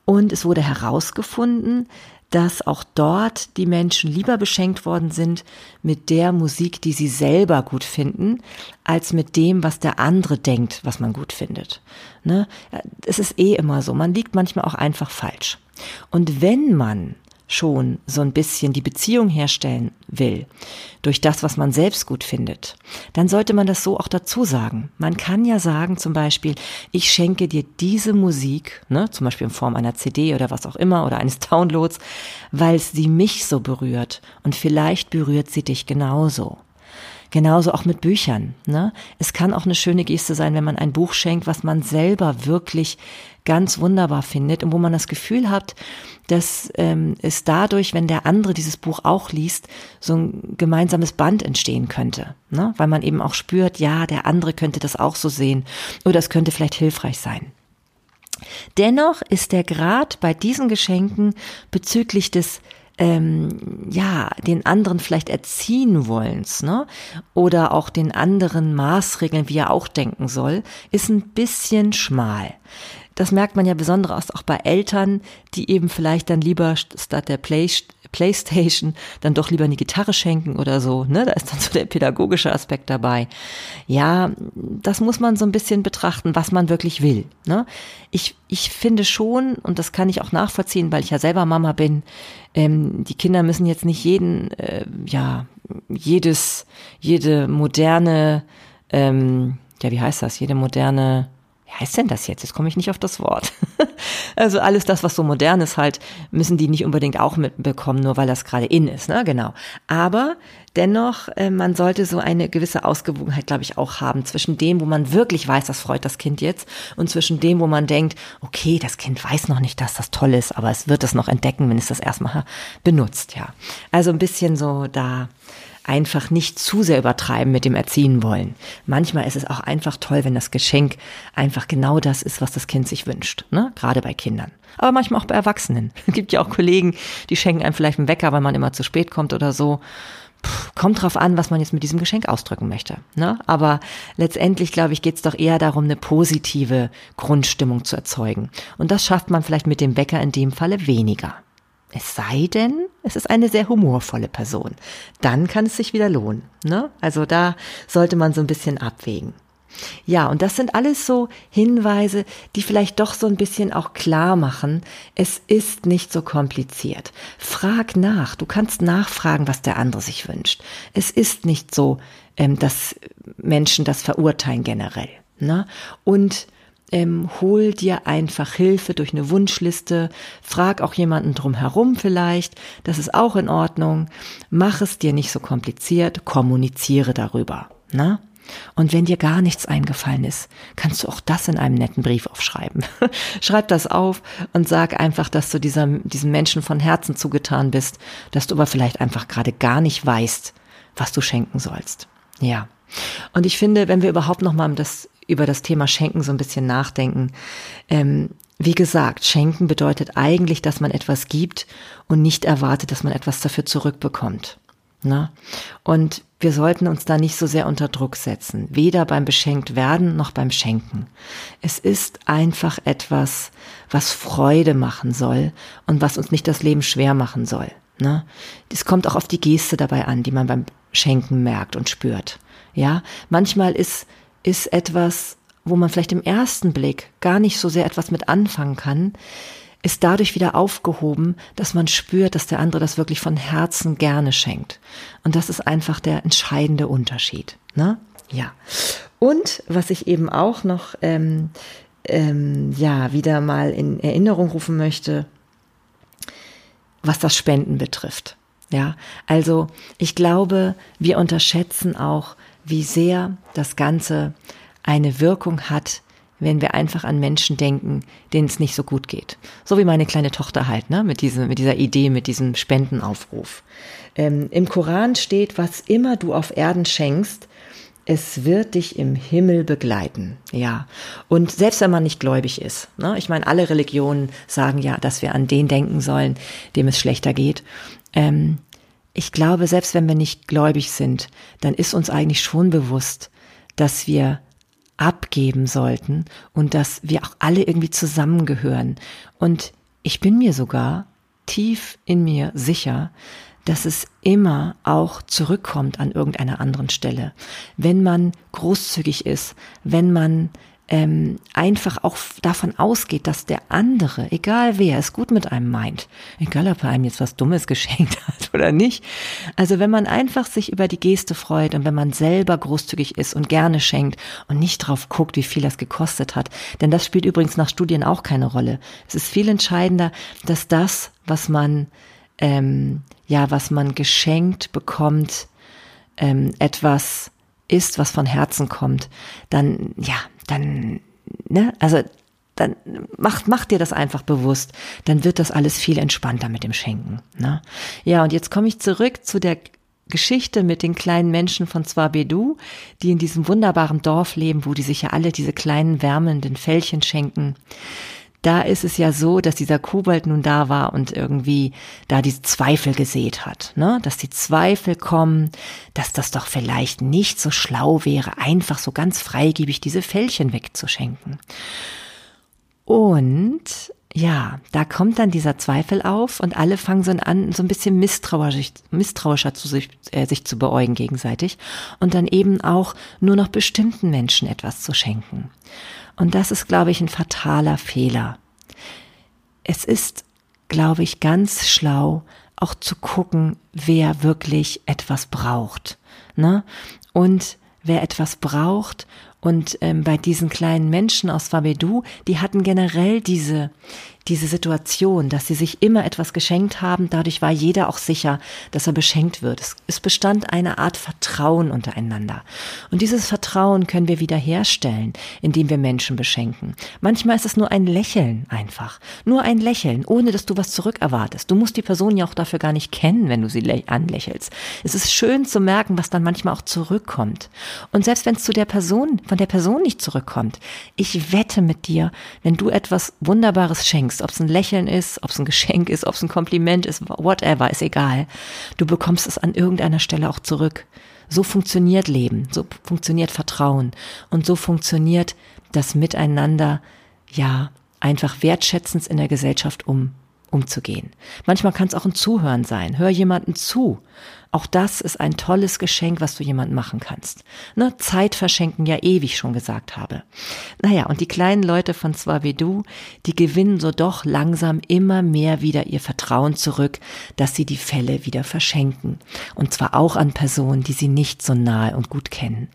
Und es wurde herausgefunden, dass auch dort die Menschen lieber beschenkt worden sind mit der Musik, die sie selber gut finden, als mit dem, was der andere denkt, was man gut findet. Ne? Es ist eh immer so, man liegt manchmal auch einfach falsch. Und wenn man schon so ein bisschen die Beziehung herstellen will, durch das, was man selbst gut findet, dann sollte man das so auch dazu sagen. Man kann ja sagen zum Beispiel, ich schenke dir diese Musik, ne, zum Beispiel in Form einer CD oder was auch immer oder eines Downloads, weil sie mich so berührt und vielleicht berührt sie dich genauso. Genauso auch mit Büchern. Ne? Es kann auch eine schöne Geste sein, wenn man ein Buch schenkt, was man selber wirklich ganz wunderbar findet und wo man das Gefühl hat, dass ähm, es dadurch, wenn der andere dieses Buch auch liest, so ein gemeinsames Band entstehen könnte. Ne? Weil man eben auch spürt, ja, der andere könnte das auch so sehen oder es könnte vielleicht hilfreich sein. Dennoch ist der Grad bei diesen Geschenken bezüglich des ähm, ja, den anderen vielleicht erziehen wollens, ne? Oder auch den anderen Maßregeln, wie er auch denken soll, ist ein bisschen schmal. Das merkt man ja besonders auch bei Eltern, die eben vielleicht dann lieber statt der Play Playstation dann doch lieber eine Gitarre schenken oder so. Ne? Da ist dann so der pädagogische Aspekt dabei. Ja, das muss man so ein bisschen betrachten, was man wirklich will. Ne? Ich, ich finde schon, und das kann ich auch nachvollziehen, weil ich ja selber Mama bin, ähm, die Kinder müssen jetzt nicht jeden, äh, ja, jedes, jede moderne, ähm, ja, wie heißt das, jede moderne wie heißt denn das jetzt? Jetzt komme ich nicht auf das Wort. also alles das, was so modern ist, halt, müssen die nicht unbedingt auch mitbekommen, nur weil das gerade in ist, ne? Genau. Aber dennoch, äh, man sollte so eine gewisse Ausgewogenheit, glaube ich, auch haben zwischen dem, wo man wirklich weiß, das freut das Kind jetzt, und zwischen dem, wo man denkt, okay, das Kind weiß noch nicht, dass das toll ist, aber es wird es noch entdecken, wenn es das erstmal benutzt, ja. Also ein bisschen so da einfach nicht zu sehr übertreiben mit dem Erziehen wollen. Manchmal ist es auch einfach toll, wenn das Geschenk einfach genau das ist, was das Kind sich wünscht, ne? Gerade bei Kindern. Aber manchmal auch bei Erwachsenen. Es gibt ja auch Kollegen, die schenken einem vielleicht einen Wecker, weil man immer zu spät kommt oder so. Puh, kommt drauf an, was man jetzt mit diesem Geschenk ausdrücken möchte. Ne? Aber letztendlich, glaube ich, geht es doch eher darum, eine positive Grundstimmung zu erzeugen. Und das schafft man vielleicht mit dem Wecker in dem Falle weniger. Es sei denn, es ist eine sehr humorvolle Person. Dann kann es sich wieder lohnen. Ne? Also da sollte man so ein bisschen abwägen. Ja, und das sind alles so Hinweise, die vielleicht doch so ein bisschen auch klar machen, es ist nicht so kompliziert. Frag nach, du kannst nachfragen, was der andere sich wünscht. Es ist nicht so, ähm, dass Menschen das verurteilen generell. Ne? Und ähm, hol dir einfach Hilfe durch eine Wunschliste, frag auch jemanden drumherum vielleicht, das ist auch in Ordnung. Mach es dir nicht so kompliziert, kommuniziere darüber. Ne? Und wenn dir gar nichts eingefallen ist, kannst du auch das in einem netten Brief aufschreiben. Schreib das auf und sag einfach, dass du dieser, diesem Menschen von Herzen zugetan bist, dass du aber vielleicht einfach gerade gar nicht weißt, was du schenken sollst. Ja. Und ich finde, wenn wir überhaupt noch mal das über das Thema Schenken so ein bisschen nachdenken. Ähm, wie gesagt, Schenken bedeutet eigentlich, dass man etwas gibt und nicht erwartet, dass man etwas dafür zurückbekommt. Na? Und wir sollten uns da nicht so sehr unter Druck setzen, weder beim beschenkt werden noch beim Schenken. Es ist einfach etwas, was Freude machen soll und was uns nicht das Leben schwer machen soll. Ne? Es kommt auch auf die Geste dabei an, die man beim Schenken merkt und spürt. Ja, manchmal ist ist etwas, wo man vielleicht im ersten Blick gar nicht so sehr etwas mit anfangen kann, ist dadurch wieder aufgehoben, dass man spürt, dass der andere das wirklich von Herzen gerne schenkt. Und das ist einfach der entscheidende Unterschied. Ne? Ja. Und was ich eben auch noch ähm, ähm, ja wieder mal in Erinnerung rufen möchte, was das Spenden betrifft. Ja, also ich glaube, wir unterschätzen auch, wie sehr das Ganze eine Wirkung hat, wenn wir einfach an Menschen denken, denen es nicht so gut geht. So wie meine kleine Tochter halt, ne, mit, diesem, mit dieser Idee, mit diesem Spendenaufruf. Ähm, Im Koran steht, was immer du auf Erden schenkst, es wird dich im Himmel begleiten. Ja. Und selbst wenn man nicht gläubig ist, ne, ich meine, alle Religionen sagen ja, dass wir an den denken sollen, dem es schlechter geht. Ähm, ich glaube, selbst wenn wir nicht gläubig sind, dann ist uns eigentlich schon bewusst, dass wir abgeben sollten und dass wir auch alle irgendwie zusammengehören. Und ich bin mir sogar tief in mir sicher, dass es immer auch zurückkommt an irgendeiner anderen Stelle. Wenn man großzügig ist, wenn man ähm, einfach auch davon ausgeht, dass der andere, egal wer, es gut mit einem meint, egal ob er einem jetzt was Dummes geschenkt hat oder nicht. Also wenn man einfach sich über die Geste freut und wenn man selber großzügig ist und gerne schenkt und nicht drauf guckt, wie viel das gekostet hat, denn das spielt übrigens nach Studien auch keine Rolle. Es ist viel entscheidender, dass das, was man ähm, ja, was man geschenkt bekommt, ähm, etwas ist, was von Herzen kommt, dann, ja, dann, ne, also dann macht, macht dir das einfach bewusst, dann wird das alles viel entspannter mit dem Schenken. Ne? Ja, und jetzt komme ich zurück zu der Geschichte mit den kleinen Menschen von Zwabedu, die in diesem wunderbaren Dorf leben, wo die sich ja alle diese kleinen wärmenden Fällchen schenken da ist es ja so, dass dieser Kobold nun da war und irgendwie da die Zweifel gesät hat, ne? dass die Zweifel kommen, dass das doch vielleicht nicht so schlau wäre, einfach so ganz freigebig diese Fällchen wegzuschenken. Und ja, da kommt dann dieser Zweifel auf und alle fangen so an, so ein bisschen misstrauisch, misstrauischer zu sich, äh, sich zu beäugen gegenseitig und dann eben auch nur noch bestimmten Menschen etwas zu schenken. Und das ist, glaube ich, ein fataler Fehler. Es ist, glaube ich, ganz schlau, auch zu gucken, wer wirklich etwas braucht. Ne? Und wer etwas braucht und ähm, bei diesen kleinen Menschen aus Fabedu, die hatten generell diese, diese Situation, dass sie sich immer etwas geschenkt haben. Dadurch war jeder auch sicher, dass er beschenkt wird. Es, es bestand eine Art Vertrauen untereinander. Und dieses Vertrauen können wir wiederherstellen, indem wir Menschen beschenken. Manchmal ist es nur ein Lächeln einfach. Nur ein Lächeln, ohne dass du was zurückerwartest. Du musst die Person ja auch dafür gar nicht kennen, wenn du sie anlächelst. Es ist schön zu merken, was dann manchmal auch zurückkommt. Und selbst wenn es zu der Person von der Person nicht zurückkommt. Ich wette mit dir, wenn du etwas Wunderbares schenkst, ob es ein Lächeln ist, ob es ein Geschenk ist, ob es ein Kompliment ist, whatever, ist egal. Du bekommst es an irgendeiner Stelle auch zurück. So funktioniert Leben, so funktioniert Vertrauen und so funktioniert das Miteinander, ja, einfach wertschätzend in der Gesellschaft um, umzugehen. Manchmal kann es auch ein Zuhören sein. Hör jemanden zu auch das ist ein tolles Geschenk, was du jemandem machen kannst. Ne? Zeit verschenken ja ewig schon gesagt habe. Naja, und die kleinen Leute von Swavedu, die gewinnen so doch langsam immer mehr wieder ihr Vertrauen zurück, dass sie die Fälle wieder verschenken. Und zwar auch an Personen, die sie nicht so nahe und gut kennen.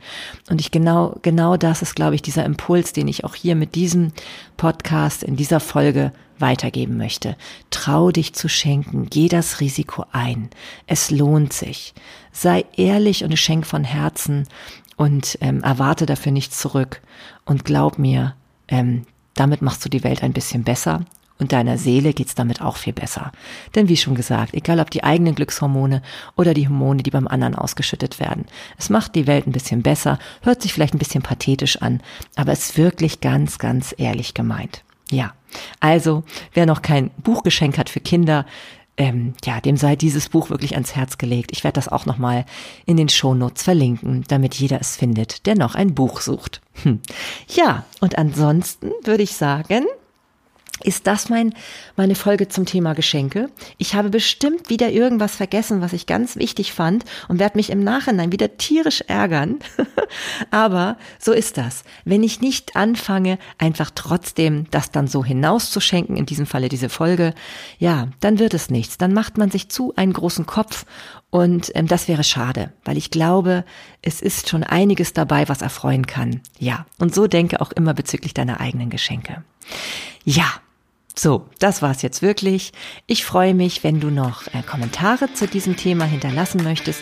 Und ich genau, genau das ist, glaube ich, dieser Impuls, den ich auch hier mit diesem Podcast in dieser Folge weitergeben möchte. Trau dich zu schenken, geh das Risiko ein. Es lohnt sich. Sei ehrlich und schenk von Herzen und ähm, erwarte dafür nichts zurück. Und glaub mir, ähm, damit machst du die Welt ein bisschen besser und deiner Seele geht's damit auch viel besser. Denn wie schon gesagt, egal ob die eigenen Glückshormone oder die Hormone, die beim anderen ausgeschüttet werden, es macht die Welt ein bisschen besser, hört sich vielleicht ein bisschen pathetisch an, aber ist wirklich ganz, ganz ehrlich gemeint. Ja, also wer noch kein Buchgeschenk hat für Kinder, ähm, ja, dem sei dieses Buch wirklich ans Herz gelegt. Ich werde das auch nochmal in den Shownotes verlinken, damit jeder es findet, der noch ein Buch sucht. Hm. Ja, und ansonsten würde ich sagen, ist das mein, meine Folge zum Thema Geschenke. Ich habe bestimmt wieder irgendwas vergessen, was ich ganz wichtig fand und werde mich im Nachhinein wieder tierisch ärgern. Aber so ist das. Wenn ich nicht anfange, einfach trotzdem das dann so hinauszuschenken, in diesem Falle diese Folge, ja, dann wird es nichts. Dann macht man sich zu einen großen Kopf und ähm, das wäre schade, weil ich glaube, es ist schon einiges dabei, was erfreuen kann. Ja, und so denke auch immer bezüglich deiner eigenen Geschenke. Ja, so, das war's jetzt wirklich. Ich freue mich, wenn du noch äh, Kommentare zu diesem Thema hinterlassen möchtest.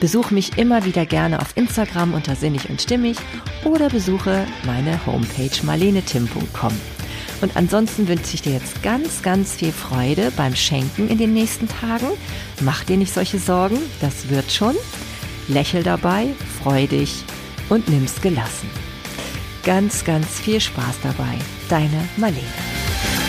Besuch mich immer wieder gerne auf Instagram unter sinnig und stimmig oder besuche meine Homepage marlenetim.com. Und ansonsten wünsche ich dir jetzt ganz, ganz viel Freude beim Schenken in den nächsten Tagen. Mach dir nicht solche Sorgen, das wird schon. Lächel dabei, freu dich und nimm's gelassen. Ganz, ganz viel Spaß dabei. Deine Marlene.